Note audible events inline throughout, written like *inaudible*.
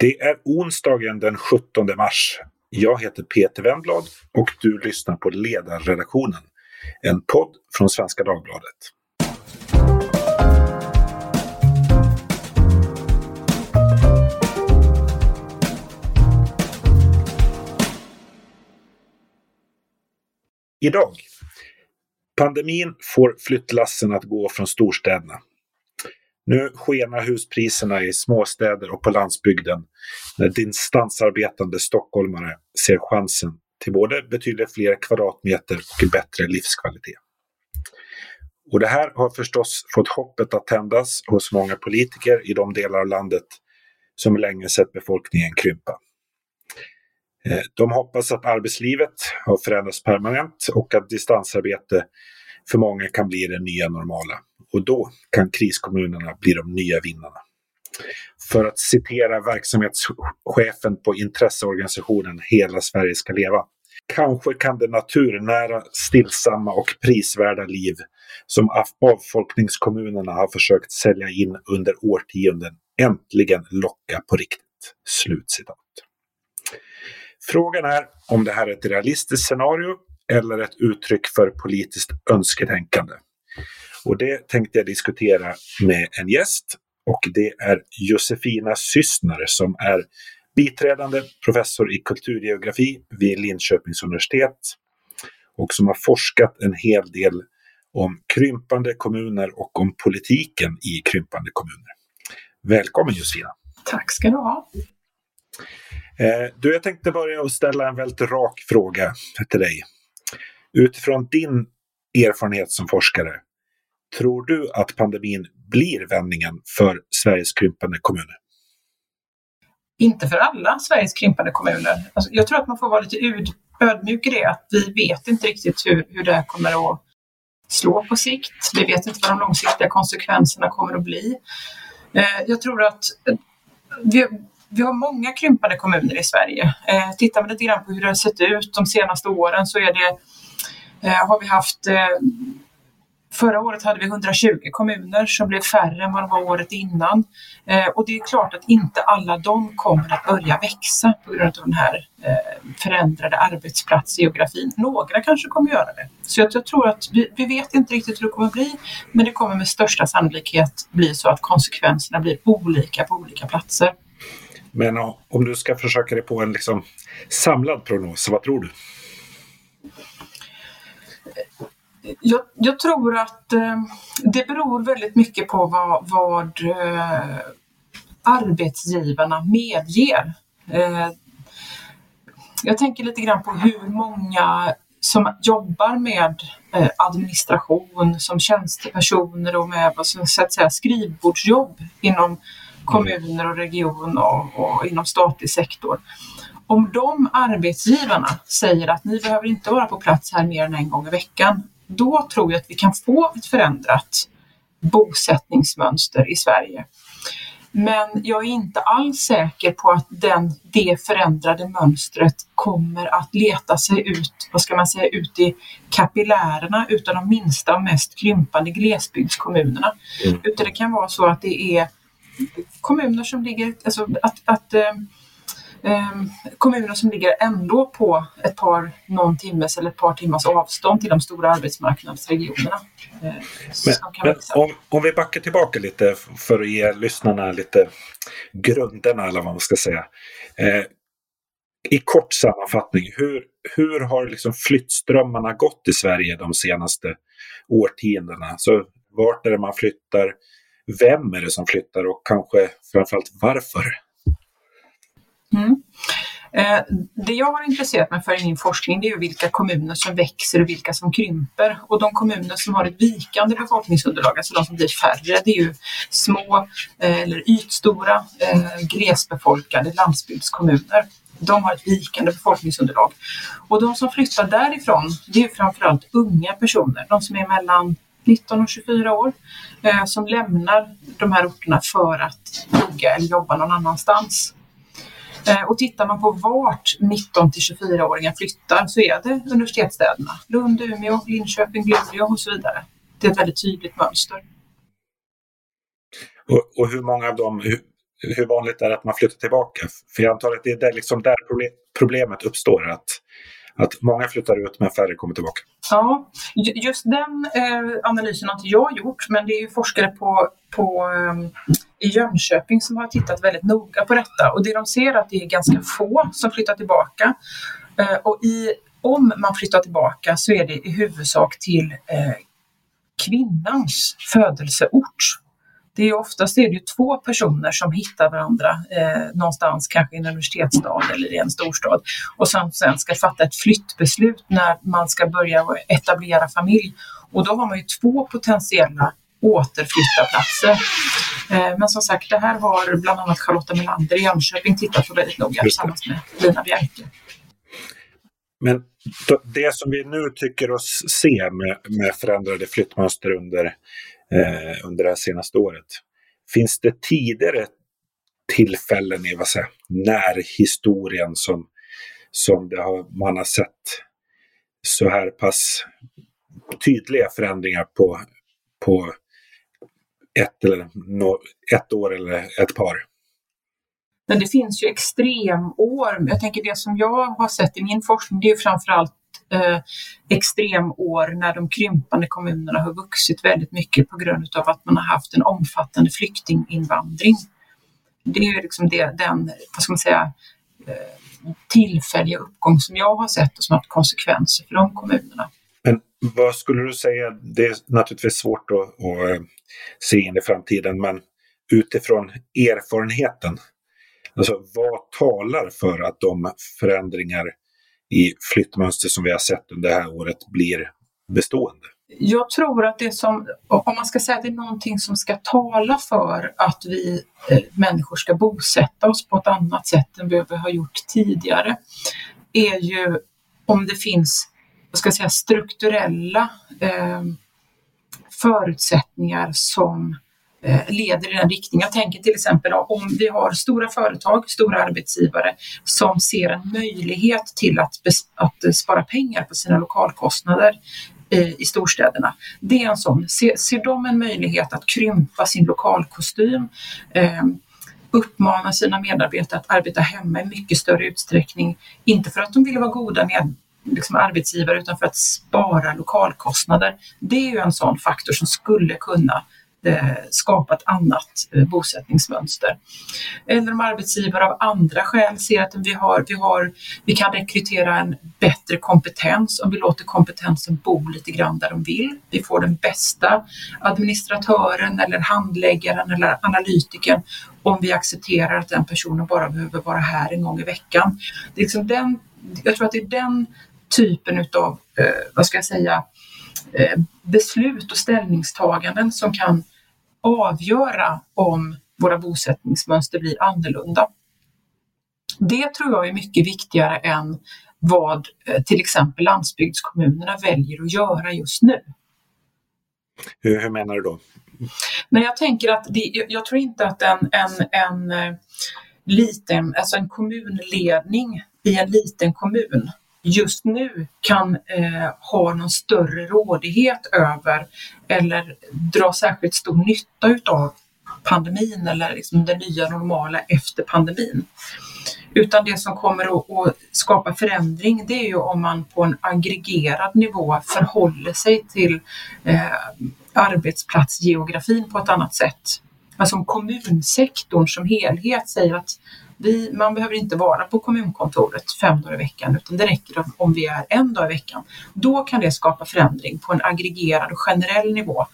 Det är onsdagen den 17 mars. Jag heter Peter Wendblad och du lyssnar på Ledarredaktionen, en podd från Svenska Dagbladet. Idag. Pandemin får flyttlassen att gå från storstäderna. Nu skenar huspriserna i småstäder och på landsbygden när distansarbetande stockholmare ser chansen till både betydligt fler kvadratmeter och bättre livskvalitet. Och det här har förstås fått hoppet att tändas hos många politiker i de delar av landet som länge sett befolkningen krympa. Eh, de hoppas att arbetslivet har förändrats permanent och att distansarbete för många kan bli det nya normala och då kan kriskommunerna bli de nya vinnarna. För att citera verksamhetschefen på intresseorganisationen Hela Sverige ska leva. Kanske kan det naturnära, stillsamma och prisvärda liv som avfolkningskommunerna har försökt sälja in under årtionden äntligen locka på riktigt. Slutcitat. Frågan är om det här är ett realistiskt scenario eller ett uttryck för politiskt önsketänkande. Och det tänkte jag diskutera med en gäst och det är Josefina Sysner som är biträdande professor i kulturgeografi vid Linköpings universitet och som har forskat en hel del om krympande kommuner och om politiken i krympande kommuner. Välkommen Josefina! Tack ska du ha! Eh, du, jag tänkte börja och ställa en väldigt rak fråga till dig. Utifrån din erfarenhet som forskare, Tror du att pandemin blir vändningen för Sveriges krympande kommuner? Inte för alla Sveriges krympande kommuner. Alltså, jag tror att man får vara lite ödmjuk i det, att vi vet inte riktigt hur, hur det här kommer att slå på sikt. Vi vet inte vad de långsiktiga konsekvenserna kommer att bli. Eh, jag tror att eh, vi, vi har många krympande kommuner i Sverige. Eh, tittar man lite grann på hur det har sett ut de senaste åren så är det, eh, har vi haft eh, Förra året hade vi 120 kommuner som blev färre än vad de var året innan. Eh, och det är klart att inte alla de kommer att börja växa på grund av den här eh, förändrade arbetsplatsgeografin. Några kanske kommer göra det. Så jag, jag tror att vi, vi, vet inte riktigt hur det kommer bli, men det kommer med största sannolikhet bli så att konsekvenserna blir olika på olika platser. Men om du ska försöka dig på en liksom samlad prognos, vad tror du? Jag, jag, tror att eh, det beror väldigt mycket på vad, vad eh, arbetsgivarna medger. Eh, jag tänker lite grann på hur många som jobbar med eh, administration som tjänstepersoner och med så att säga, skrivbordsjobb inom kommuner och region och, och inom statlig sektor. Om de arbetsgivarna säger att ni behöver inte vara på plats här mer än en gång i veckan, då tror jag att vi kan få ett förändrat bosättningsmönster i Sverige. Men jag är inte alls säker på att den, det förändrade mönstret kommer att leta sig ut, vad ska man säga, ut i kapillärerna utan de minsta och mest krympande glesbygdskommunerna. Mm. Utan det kan vara så att det är kommuner som ligger, alltså att, att eh, kommuner som ligger ändå på ett par, någon timmes eller ett par timmars avstånd till de stora arbetsmarknadsregionerna. Eh, men, men om, om, vi backar tillbaka lite för att ge lyssnarna lite grunderna eller vad man ska säga. Eh, I kort sammanfattning, hur, hur har liksom flyttströmmarna gått i Sverige de senaste årtiondena? Så vart är det man flyttar? Vem är det som flyttar och kanske framförallt varför? Mm. Eh, det jag har intresserat mig för i min forskning det är vilka kommuner som växer och vilka som krymper. Och de kommuner som har ett vikande befolkningsunderlag, alltså de som blir färre, det är ju små eh, eller ytstora eh, glesbefolkade landsbygdskommuner. De har ett vikande befolkningsunderlag. Och de som flyttar därifrån, det är framförallt unga personer, de som är mellan 19 och 24 år, som lämnar de här orterna för att plugga eller jobba någon annanstans. Eh, och tittar man på vart 19 till 24-åringar flyttar så är det universitetsstäderna. Lund, Umeå, Linköping, Luleå och så vidare. Det är ett väldigt tydligt mönster. Och, och hur många av dem, hur, hur vanligt är det att man flyttar tillbaka? För jag antar att det är där, liksom där problemet uppstår. Att, att många flyttar ut men färre kommer tillbaka. Ja, just den eh, analysen har inte jag gjort, men det är ju forskare på, på eh, i Jönköping som har tittat väldigt noga på detta och det de ser är att det är ganska få som flyttar tillbaka. Eh, och i, om man flyttar tillbaka så är det i huvudsak till eh, kvinnans födelseort. Det är oftast är det två personer som hittar varandra eh, någonstans, kanske i en universitetsstad eller i en storstad och som sen ska fatta ett flyttbeslut när man ska börja etablera familj. Och då har man ju två potentiella återflyttarplatser. Eh, men som sagt, det här har bland annat Charlotta Melander i Jönköping tittat på väldigt noga tillsammans med Lina Bjerke. Men det som vi nu tycker oss se med, med förändrade flyttmönster under, eh, under det senaste året, finns det tidigare tillfällen i vad säger, närhistorien som, som det har, man har sett så här pass tydliga förändringar på, på ett, eller no, ett år eller ett par. Men det finns ju extremår. Jag tänker det som jag har sett i min forskning, det är framförallt eh, extremår när de krympande kommunerna har vuxit väldigt mycket på grund av att man har haft en omfattande flyktinginvandring. Det är liksom det, den, vad ska man säga, eh, tillfälliga uppgång som jag har sett och som har haft konsekvenser för de kommunerna. Men vad skulle du säga, det är naturligtvis svårt att, att eh, se in i framtiden, men utifrån erfarenheten, alltså vad talar för att de förändringar i flyttmönster som vi har sett under det här året blir bestående? Jag tror att det som, om man ska säga att det är någonting som ska tala för att vi eh, människor ska bosätta oss på ett annat sätt än vi har gjort tidigare, är ju om det finns vad ska jag säga, strukturella eh, förutsättningar som eh, Eh, leder i den riktningen. Jag tänker till exempel om vi har stora företag, stora arbetsgivare som ser en möjlighet till att, att spara pengar på sina lokalkostnader eh, i storstäderna. Det är en sån, ser, ser de en möjlighet att krympa sin lokalkostym, eh, uppmana sina medarbetare att arbeta hemma i mycket större utsträckning, inte för att de vill vara goda med liksom arbetsgivare utan för att spara lokalkostnader. Det är ju en sån faktor som skulle kunna eh, skapa ett annat eh, bosättningsmönster. Eller om arbetsgivare av andra skäl ser att vi, har, vi, har, vi kan rekrytera en bättre kompetens om vi låter kompetensen bo lite grann där de vill. Vi får den bästa administratören eller handläggaren eller analytikern om vi accepterar att den personen bara behöver vara här en gång i veckan. Det är liksom den, jag tror att det är den typen av, eh, vad ska jag säga, eh, beslut och ställningstaganden som kan avgöra om våra bosättningsmönster blir annorlunda. Det tror jag är mycket viktigare än vad eh, till exempel landsbygdskommunerna väljer att göra just nu. Hur, hur menar du då? Nej, jag tänker att det, jag tror inte att en, en, en liten, alltså en kommunledning i en liten kommun just nu kan eh, ha någon större rådighet över eller dra särskilt stor nytta utav pandemin eller liksom det nya normala efter pandemin. Utan det som kommer att, att, skapa förändring det är ju om man på en aggregerad nivå förhåller sig till eh, arbetsplatsgeografin på ett annat sätt. Alltså om kommunsektorn som helhet säger att vi, man behöver inte vara på kommunkontoret fem dagar i veckan utan det räcker om, om vi är en dag i veckan. Då kan det skapa förändring på en aggregerad och generell nivå.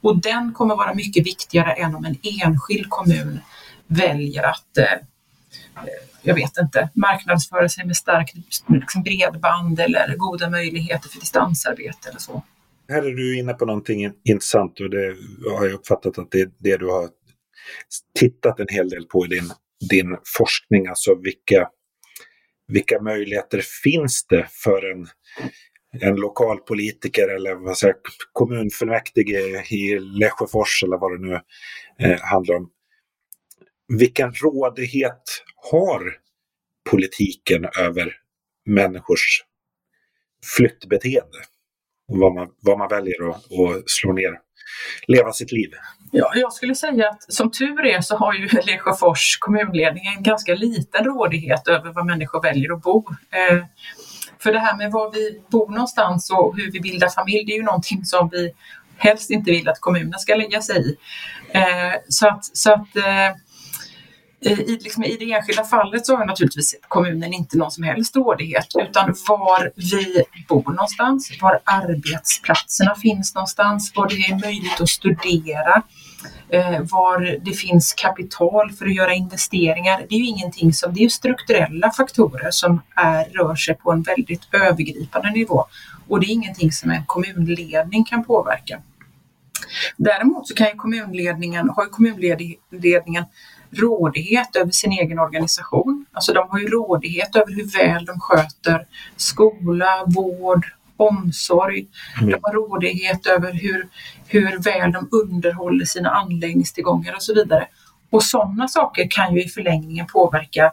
Och den kommer vara mycket viktigare än om en enskild kommun väljer att eh, eh jag vet inte, marknadsföra sig med starkt liksom bredband eller goda möjligheter för distansarbete eller så. Här är du inne på någonting intressant och det har jag uppfattat att det är det du har tittat en hel del på i din din forskning, alltså vilka, vilka möjligheter finns det för en, en lokalpolitiker eller vad säger, kommunfullmäktige i Lesjöfors eller vad det nu eh, handlar om. Vilken rådighet har politiken över människors flyttbeteende? Och vad man, vad man väljer att, att slå ner, leva sitt liv? Ja, jag skulle säga att som tur är så har ju *laughs* Lesjöfors kommunledning en ganska liten rådighet över var människor väljer att bo. Eh, för det här med var vi bor någonstans och hur vi bildar familj, det är ju någonting som vi helst inte vill att kommunen ska lägga sig i. Eh, så att, så att eh, i, liksom, I det enskilda fallet så har naturligtvis kommunen inte någon som helst rådighet utan var vi bor någonstans, var arbetsplatserna finns någonstans, var det är möjligt att studera, eh, var det finns kapital för att göra investeringar. Det är ju ingenting som, det är strukturella faktorer som är, rör sig på en väldigt övergripande nivå och det är ingenting som en kommunledning kan påverka. Däremot så kan ju kommunledningen, har ju kommunledningen rådighet över sin egen organisation. Alltså de har ju rådighet över hur väl de sköter skola, vård, omsorg. Mm. De har rådighet över hur, hur väl de underhåller sina anläggningstillgångar och så vidare. Och sådana saker kan ju i förlängningen påverka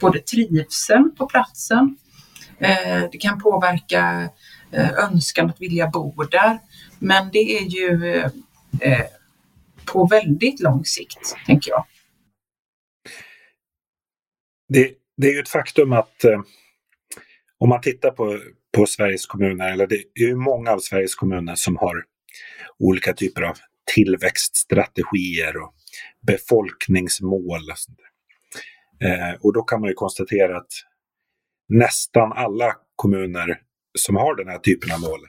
både trivseln på platsen, eh, det kan påverka eh, önskan att vilja bo där. Men det är ju eh, på väldigt lång sikt, tänker jag. Det, det är ju ett faktum att eh, om man tittar på, på Sveriges kommuner, eller det är ju många av Sveriges kommuner som har olika typer av tillväxtstrategier och befolkningsmål. Och, sånt eh, och då kan man ju konstatera att nästan alla kommuner som har den här typen av mål,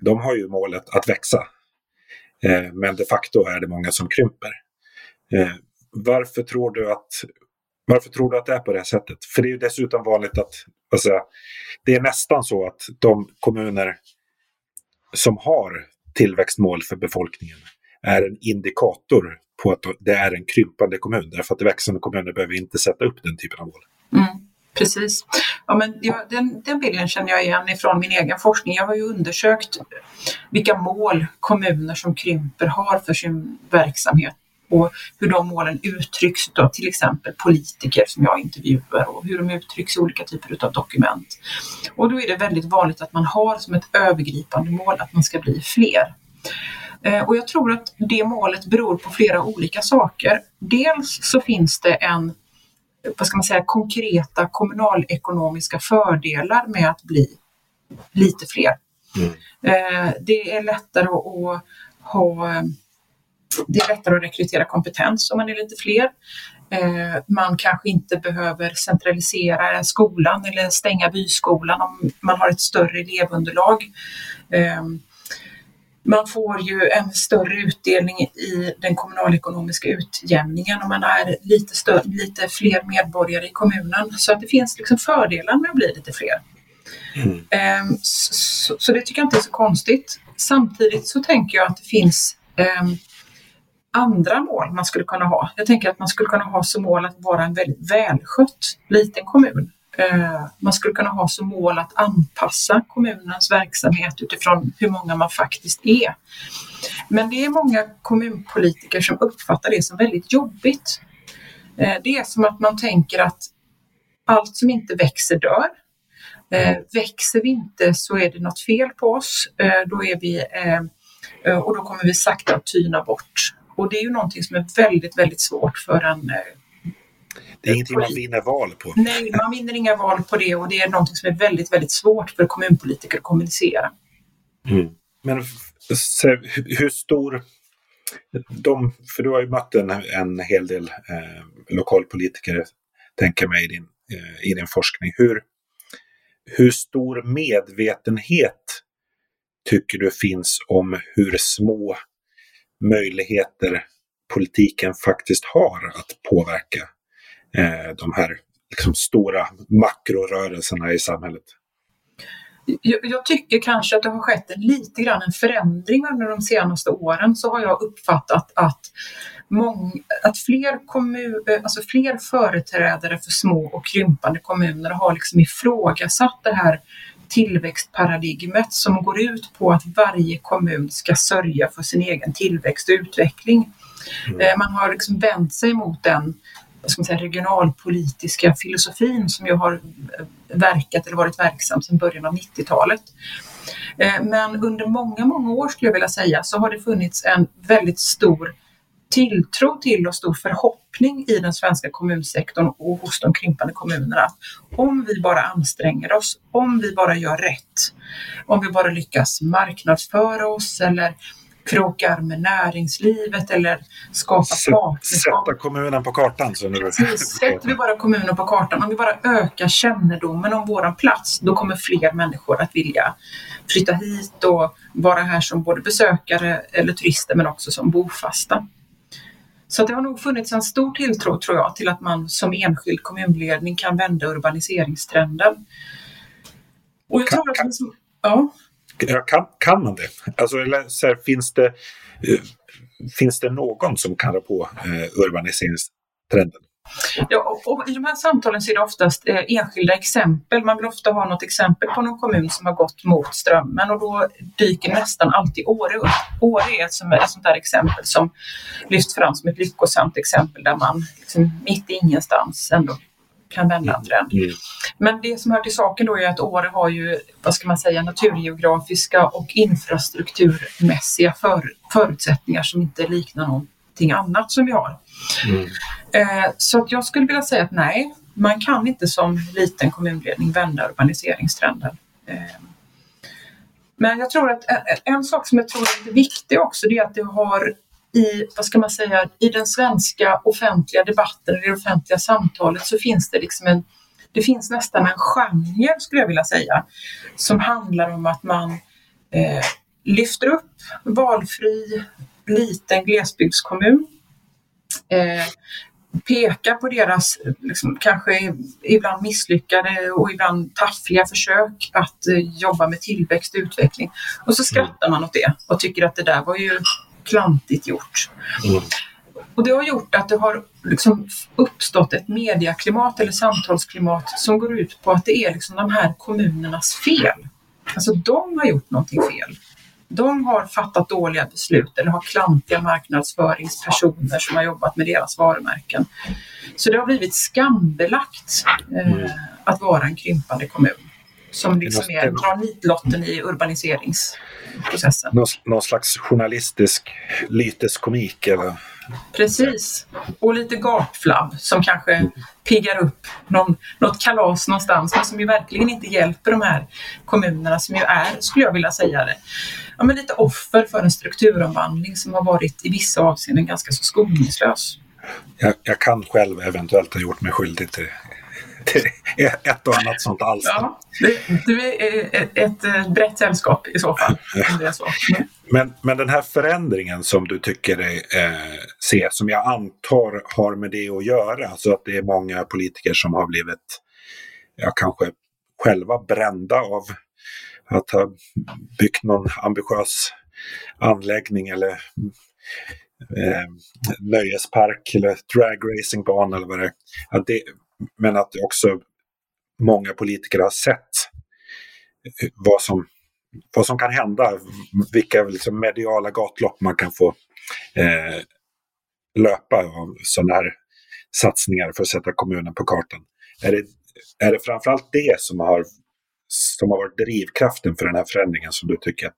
de har ju målet att växa. Eh, men de facto är det många som krymper. Eh, varför tror du att varför tror du att det är på det sättet? För det är ju dessutom vanligt att alltså, det är nästan så att de kommuner som har tillväxtmål för befolkningen är en indikator på att det är en krympande kommun. Därför att växande kommuner behöver inte sätta upp den typen av mål. Mm, precis. Ja, men jag, den, den bilden känner jag igen ifrån min egen forskning. Jag har ju undersökt vilka mål kommuner som krymper har för sin verksamhet och hur de målen uttrycks av till exempel politiker som jag intervjuar och hur de uttrycks i olika typer av dokument. Och då är det väldigt vanligt att man har som ett övergripande mål att man ska bli fler. Eh, och jag tror att det målet beror på flera olika saker. Dels så finns det en vad ska man säga, konkreta kommunalekonomiska fördelar med att bli lite fler. Mm. Eh, det är lättare att ha det är lättare att rekrytera kompetens om man är lite fler. Eh, man kanske inte behöver centralisera skolan eller stänga byskolan om man har ett större elevunderlag. Eh, man får ju en större utdelning i den kommunalekonomiska utjämningen om man är lite, större, lite fler medborgare i kommunen. Så att det finns liksom fördelar med att bli lite fler. Mm. Eh, så, så, det tycker jag inte är så konstigt. Samtidigt så tänker jag att det finns andra mål man skulle kunna ha. Jag tänker att man skulle kunna ha som mål att vara en väldigt välskött liten kommun. Eh, man skulle kunna ha som mål att anpassa kommunens verksamhet utifrån hur många man faktiskt är. Men det är många kommunpolitiker som uppfattar det som väldigt jobbigt. Eh, det är som att man tänker att allt som inte växer dör. Eh, växer vi inte så är det något fel på oss. Då är vi, och då kommer vi sakta att tyna bort. Och det är ju någonting som är väldigt, väldigt svårt för en eh, det är ingenting man vinner val på. Nej, man vinner inga val på det och det är någonting som är väldigt, väldigt svårt för kommunpolitiker att kommunicera. Mm. Men hur stor... De, för du har ju mött en, en hel del eh, lokalpolitiker, tänker jag mig, i din, eh, i din forskning. Hur, hur stor medvetenhet tycker du finns om hur små möjligheter politiken faktiskt har att påverka eh, de här liksom, stora makrorörelserna i samhället? Jag, jag, tycker kanske att det har skett lite grann en förändring under de senaste åren så har jag uppfattat att, mång, att fler, kommun, eh, alltså fler företrädare för små och krympande kommuner har liksom ifrågasatt det här tillväxtparadigmet som går ut på att varje kommun ska sörja för sin egen tillväxt och utveckling. Mm. Eh, man har liksom vänt sig mot den ska man säga, regionalpolitiska filosofin som ju har eh, verkat eller varit verksam sedan början av 90-talet. Eh, men under många, många år skulle jag vilja säga så har det funnits en väldigt stor tilltro till och stor förhoppning i den svenska kommunsektorn och hos de krympande kommunerna. Om vi bara anstränger oss, om vi bara gör rätt, om vi bara lyckas marknadsföra oss eller krokar med näringslivet eller skapa partnerskap. Sätta kommunen på kartan. Så nu Sätter vi bara kommunen på kartan, om vi bara ökar kännedomen om våran plats, då kommer fler människor att vilja flytta hit och vara här som både besökare eller turister men också som bofasta. Så det har nog funnits en stor tilltro tror jag till att man som enskild kommunledning kan vända urbaniseringstrenden. Och jag kan, tror att kan, liksom, ja. kan, kan man det? Alltså, eller, så här, finns det? Uh, finns det någon som kan rå på uh, urbaniseringstrenden? Ja, och, I de här samtalen så är det oftast eh, enskilda exempel. Man vill ofta ha något exempel på någon kommun som har gått mot strömmen och då dyker nästan alltid Åre upp. Åre är ett, som, ett sånt där exempel som lyfts fram som ett lyckosamt exempel där man liksom, mitt i ingenstans ändå kan vända en trend. Mm. Men det som hör till saken då är att Åre har ju, vad ska man säga, naturgeografiska och infrastrukturmässiga för, förutsättningar som inte liknar någonting annat som vi har. Mm. Eh, så att jag skulle vilja säga att nej, man kan inte som liten kommunledning vända urbaniseringstrenden. Eh, men jag tror att eh, eh, en sak som jag tror är viktig också, det är att det har i, vad ska man säga, i den svenska offentliga debatten, i det offentliga samtalet så finns det liksom en, det finns nästan en genre skulle jag vilja säga, som handlar om att man eh, lyfter upp valfri liten glesbygdskommun eh, peka på deras liksom, kanske ibland misslyckade och ibland taffliga försök att eh, jobba med tillväxt och utveckling. Och så skrattar man åt det och tycker att det där var ju klantigt gjort. Mm. Och det har gjort att det har liksom uppstått ett mediaklimat eller samtalsklimat som går ut på att det är liksom de här kommunernas fel. Alltså de har gjort någonting fel de har fattat dåliga beslut eller har klantiga marknadsföringspersoner som har jobbat med deras varumärken. Så det har blivit skambelagt eh, mm. att vara en krympande kommun som liksom är, drar nitlotten i urbaniseringsprocessen. Någon, någon slags journalistisk lyteskomik eller? Precis, och lite gapflabb som kanske piggar upp någon, något kalas någonstans men som ju verkligen inte hjälper de här kommunerna som ju är, skulle jag vilja säga det, ja, men lite offer för en strukturomvandling som har varit i vissa avseenden ganska så skoningslös. Jag, jag kan själv eventuellt ha gjort mig skyldig till ett och annat sånt alls. Ja, du är ett, ett brett sällskap i så fall. så. Men, men den här förändringen som du tycker dig eh, se, som jag antar har med det att göra, alltså att det är många politiker som har blivit, ja kanske själva brända av att ha byggt någon ambitiös anläggning eller eh, nöjespark eller dragracingbana eller vad det är. Att det, men att också många politiker har sett eh, vad som, vad som kan hända, vilka liksom mediala gatlopp man kan få eh, löpa av sådana här satsningar för att sätta kommunen på kartan. Är det, är det framförallt det som har som har varit drivkraften för den här förändringen som du tycker att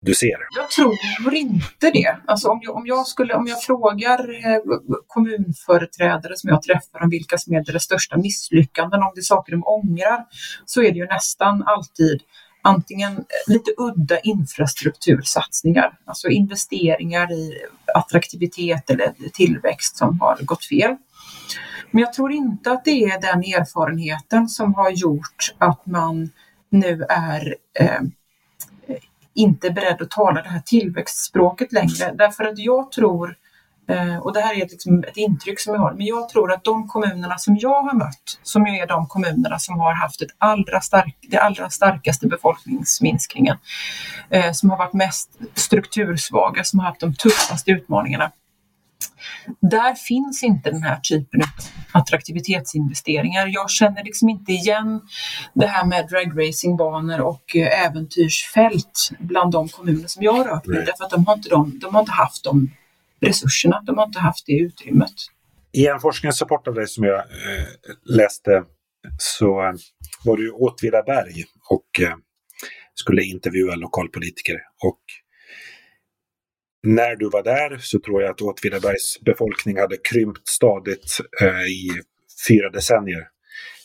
du ser? Jag tror inte det. Alltså om, jag, om, jag skulle, om jag frågar eh, kommunföreträdare som jag träffar om vilka som är deras största misslyckanden, om det är saker de ångrar, så är det ju nästan alltid antingen eh, lite udda infrastruktursatsningar, alltså investeringar i attraktivitet eller tillväxt som har gått fel. Men jag tror inte att det är den erfarenheten som har gjort att man nu är eh, inte beredd att tala det här tillväxtspråket längre. Därför att jag tror, eh, och det här är liksom ett intryck som jag har, men jag tror att de kommunerna som jag har mött, som är de kommunerna som har haft ett allra, stark, det allra starkaste befolkningsminskningen, eh, som har varit mest struktursvaga, som har haft de tuffaste utmaningarna, där finns inte den här typen av attraktivitetsinvesteringar. Jag känner liksom inte igen det här med dragracingbanor och eh, äventyrsfält bland de kommuner som jag har rört mig därför att de har, inte de, de har inte haft de resurserna, de har inte haft det utrymmet. I en forskningsrapport av dig som jag eh, läste så eh, var du i Åtvidaberg och eh, skulle intervjua lokalpolitiker och när du var där så tror jag att Åtvidabergs befolkning hade krympt stadigt eh, i fyra decennier.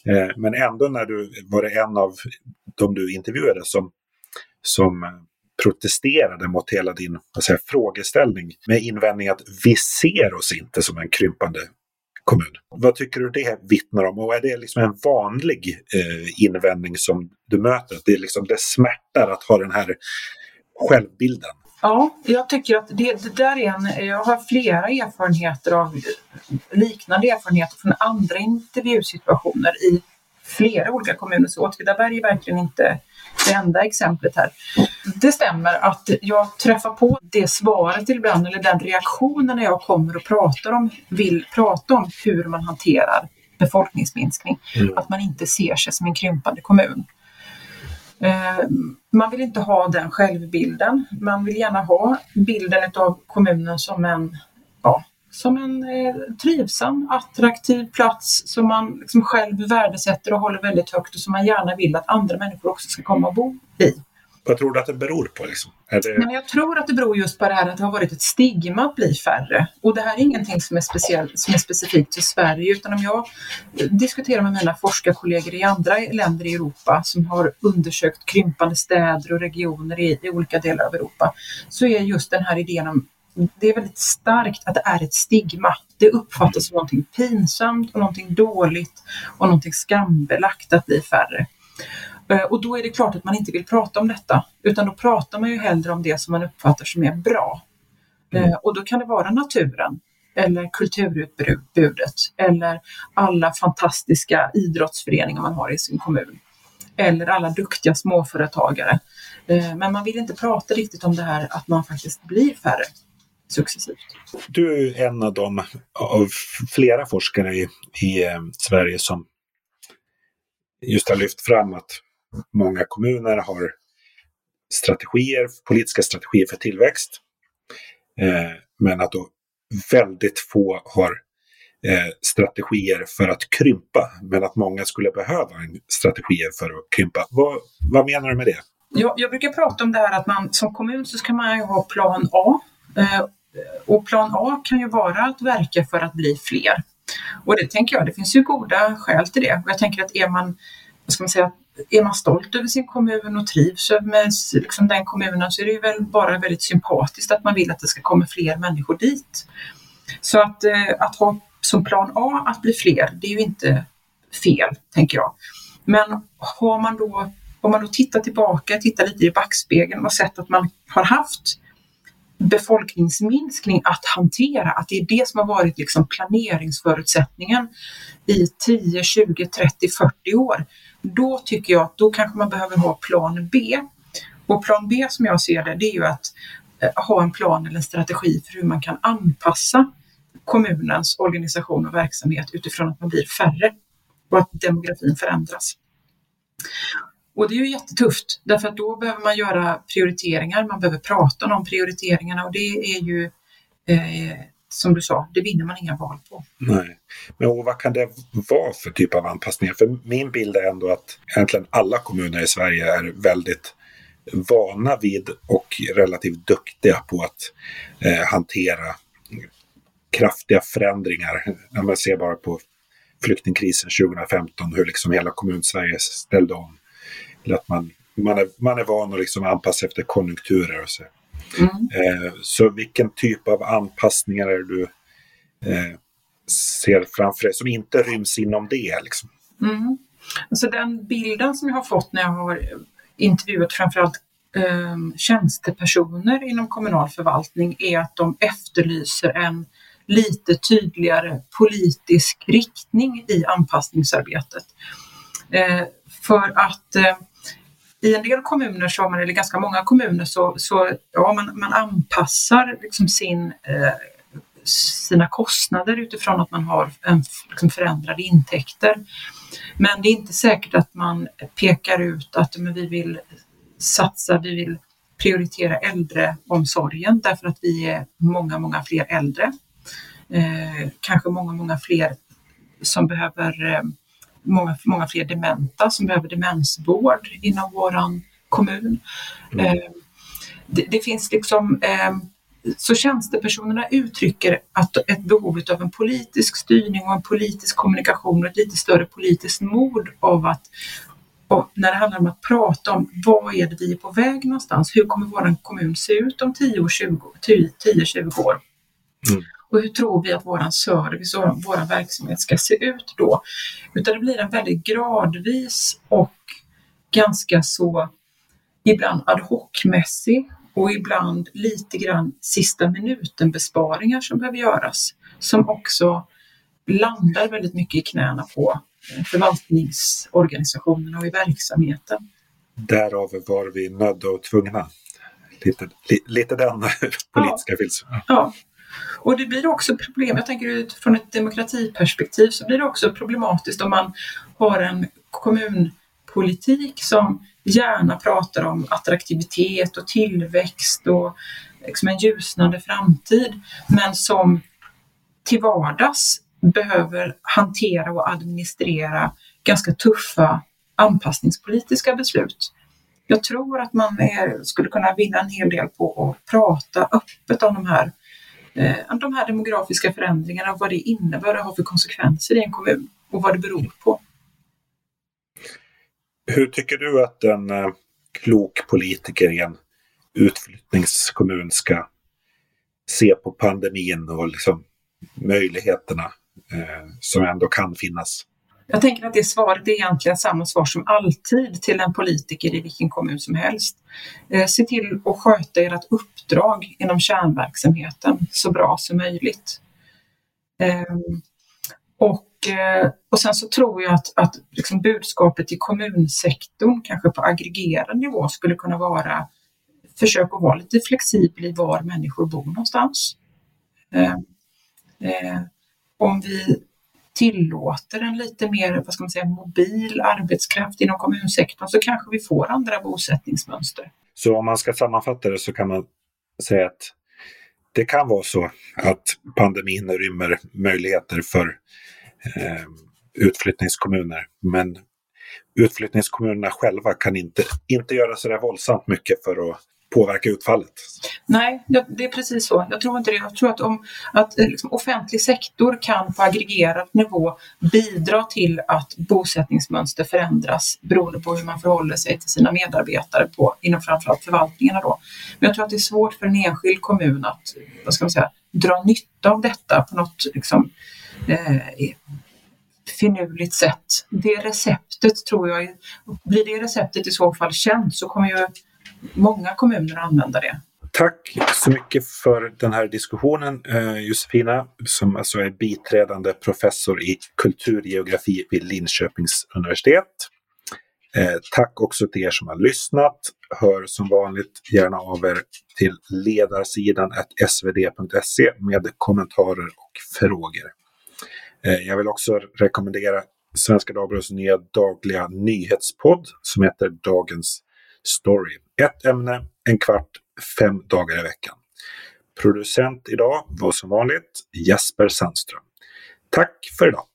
Eh, men ändå när du var det en av de du intervjuade som, som protesterade mot hela din säga, frågeställning med invändning att vi ser oss inte som en krympande kommun. Vad tycker du det vittnar om? Och är det liksom en vanlig eh, invändning som du möter? Att det, är liksom, det smärtar att ha den här självbilden? Ja, jag tycker att det, det, där är en, jag har flera erfarenheter av liknande erfarenheter från andra intervjusituationer i flera olika kommuner. Så Åtvidaberg är verkligen inte det enda exemplet här. Det stämmer att jag träffar på det svaret ibland, eller den reaktionen när jag kommer och pratar om, vill prata om hur man hanterar befolkningsminskning. Mm. Att man inte ser sig som en krympande kommun. Eh, man vill inte ha den självbilden. Man vill gärna ha bilden av kommunen som en, ja, som en eh, trivsam, attraktiv plats som man liksom själv värdesätter och håller väldigt högt och som man gärna vill att andra människor också ska komma och bo i. Vad tror du att det beror på? Liksom? Det... Nej, jag tror att det beror just på det här att det har varit ett stigma att bli färre. Och det här är ingenting som är, speciell, som är specifikt för Sverige utan om jag diskuterar med mina forskarkollegor i andra länder i Europa som har undersökt krympande städer och regioner i, i olika delar av Europa så är just den här idén om det är väldigt starkt att det är ett stigma. Det uppfattas som någonting pinsamt och någonting dåligt och någonting skambelagt att bli färre. Eh, och då är det klart att man inte vill prata om detta, utan då pratar man ju hellre om det som man uppfattar som är bra. Mm. Eh, och då kan det vara naturen, eller kulturutbudet, eller alla fantastiska idrottsföreningar man har i sin kommun. Eller alla duktiga småföretagare. Eh, men man vill inte prata riktigt om det här att man faktiskt blir färre successivt. Du är en av de av flera forskare i, i Sverige som just har lyft fram att många kommuner har strategier, politiska strategier för tillväxt. Eh, men att då väldigt få har eh, strategier för att krympa, men att många skulle behöva strategier för att krympa. Vad, vad menar du med det? Jag, jag brukar prata om det här att man som kommun så ska man ha plan A. Eh, och plan A kan ju vara att verka för att bli fler. Och det tänker jag, det finns ju goda skäl till det. Och jag tänker att är man, vad ska man säga, är man stolt över sin kommun och trivs med liksom den kommunen så är det ju väl bara väldigt sympatiskt att man vill att det ska komma fler människor dit. Så att, eh, att ha som plan A att bli fler, det är ju inte fel, tänker jag. Men har man då, om man då tittar tillbaka, tittar lite i backspegeln och sett att man har haft befolkningsminskning att hantera, att det är det som har varit liksom planeringsförutsättningen i 10, 20, 30, 40 år, då tycker jag att då kanske man behöver ha plan B. Och plan B som jag ser det, det är ju att eh, ha en plan eller en strategi för hur man kan anpassa kommunens organisation och verksamhet utifrån att man blir färre och att demografin förändras. Och det är ju jättetufft därför att då behöver man göra prioriteringar, man behöver prata om prioriteringarna och det är ju eh, som du sa, det vinner man inga val på. Nej. Men vad kan det vara för typ av anpassningar? För min bild är ändå att egentligen alla kommuner i Sverige är väldigt vana vid och relativt duktiga på att eh, hantera kraftiga förändringar. Man ser bara på flyktingkrisen 2015 hur liksom hela kommun-Sverige ställde om. Eller att man, man, är, man är van att liksom anpassa efter konjunkturer och så. Mm. Eh, så vilken typ av anpassningar är det du eh, ser framför dig som inte ryms inom det? Liksom? Mm. Alltså den bilden som jag har fått när jag har intervjuat framförallt eh, tjänstepersoner inom kommunal förvaltning är att de efterlyser en lite tydligare politisk riktning i anpassningsarbetet. Eh, för att eh, i en del kommuner, så, man, eller ganska många kommuner, så, så ja, man, man anpassar liksom sin, eh, sina kostnader utifrån att man har en, liksom förändrade intäkter. Men det är inte säkert att man pekar ut att men vi vill satsa, vi vill prioritera äldreomsorgen därför att vi är många, många fler äldre. Eh, kanske många, många fler som behöver eh, många, många fler dementa som behöver demensvård inom vår kommun. Mm. Eh, det, det, finns liksom, eh, så tjänstepersonerna uttrycker att ett behov av en politisk styrning och en politisk kommunikation och ett lite större politiskt mod av att och när det handlar om att prata om vad är det vi är på väg någonstans? Hur kommer vår kommun se ut om 10-20 år? Mm. Och hur tror vi att vår service och vår verksamhet ska se ut då? Utan det blir en väldigt gradvis och ganska så ibland ad hoc-mässig och ibland lite grann sista minuten besparingar som behöver göras. Som också landar väldigt mycket i knäna på förvaltningsorganisationerna och i verksamheten. Därav var vi nödda och tvungna. Lite, li, lite den politiska ja. filosofin. Ja. Och det blir också problem, jag tänker utifrån ett demokratiperspektiv så blir det också problematiskt om man har en kommunpolitik som gärna pratar om attraktivitet och tillväxt och liksom en ljusnande framtid men som till vardags behöver hantera och administrera ganska tuffa anpassningspolitiska beslut. Jag tror att man är, skulle kunna vinna en hel del på att prata öppet om de här, eh, de här demografiska förändringarna och vad det innebär och har för konsekvenser i en kommun och vad det beror på. Hur tycker du att en eh, klok politiker i en utflyttningskommun ska se på pandemin och liksom möjligheterna eh, som ändå kan finnas? Jag tänker att det svaret är egentligen samma svar som alltid till en politiker i vilken kommun som helst. Eh, se till att sköta ert uppdrag inom kärnverksamheten så bra som möjligt. Ehm, och, eh, och sen så tror jag att, att liksom budskapet till kommunsektorn, kanske på aggregerad nivå, skulle kunna vara försök att vara lite flexibel i var människor bor någonstans. Eh, eh, om vi tillåter en lite mer vad ska man säga, mobil arbetskraft inom kommunsektorn så kanske vi får andra bosättningsmönster. Så om man ska sammanfatta det så kan man säga att det kan vara så att pandemin rymmer möjligheter för eh, utflyttningskommuner. Men utflyttningskommunerna själva kan inte, inte göra så där våldsamt mycket för att påverka utfallet. Nej, det är precis så. Jag tror inte det. Jag tror att, om, att eh, liksom, offentlig sektor kan på aggregerad nivå bidra till att bosättningsmönster förändras beroende på hur man förhåller sig till sina medarbetare på, inom framförallt förvaltningarna. Då. Men jag tror att det är svårt för en enskild kommun att vad ska man säga, dra nytta av detta på något liksom, eh, finurligt sätt. Det receptet tror jag, blir det receptet i så fall känt så kommer ju många kommuner använda det. Tack så mycket för den här diskussionen eh, Josefina, som alltså är biträdande professor i kulturgeografi vid Linköpings universitet. Eh, tack också till er som har lyssnat. Hör som vanligt gärna av er till ledarsidan svd.se med kommentarer och frågor. Eh, jag vill också rekommendera Svenska Dagbladets nya dagliga nyhetspodd som heter Dagens Story. Ett ämne, en kvart, fem dagar i veckan. Producent idag var som vanligt Jesper Sandström. Tack för idag!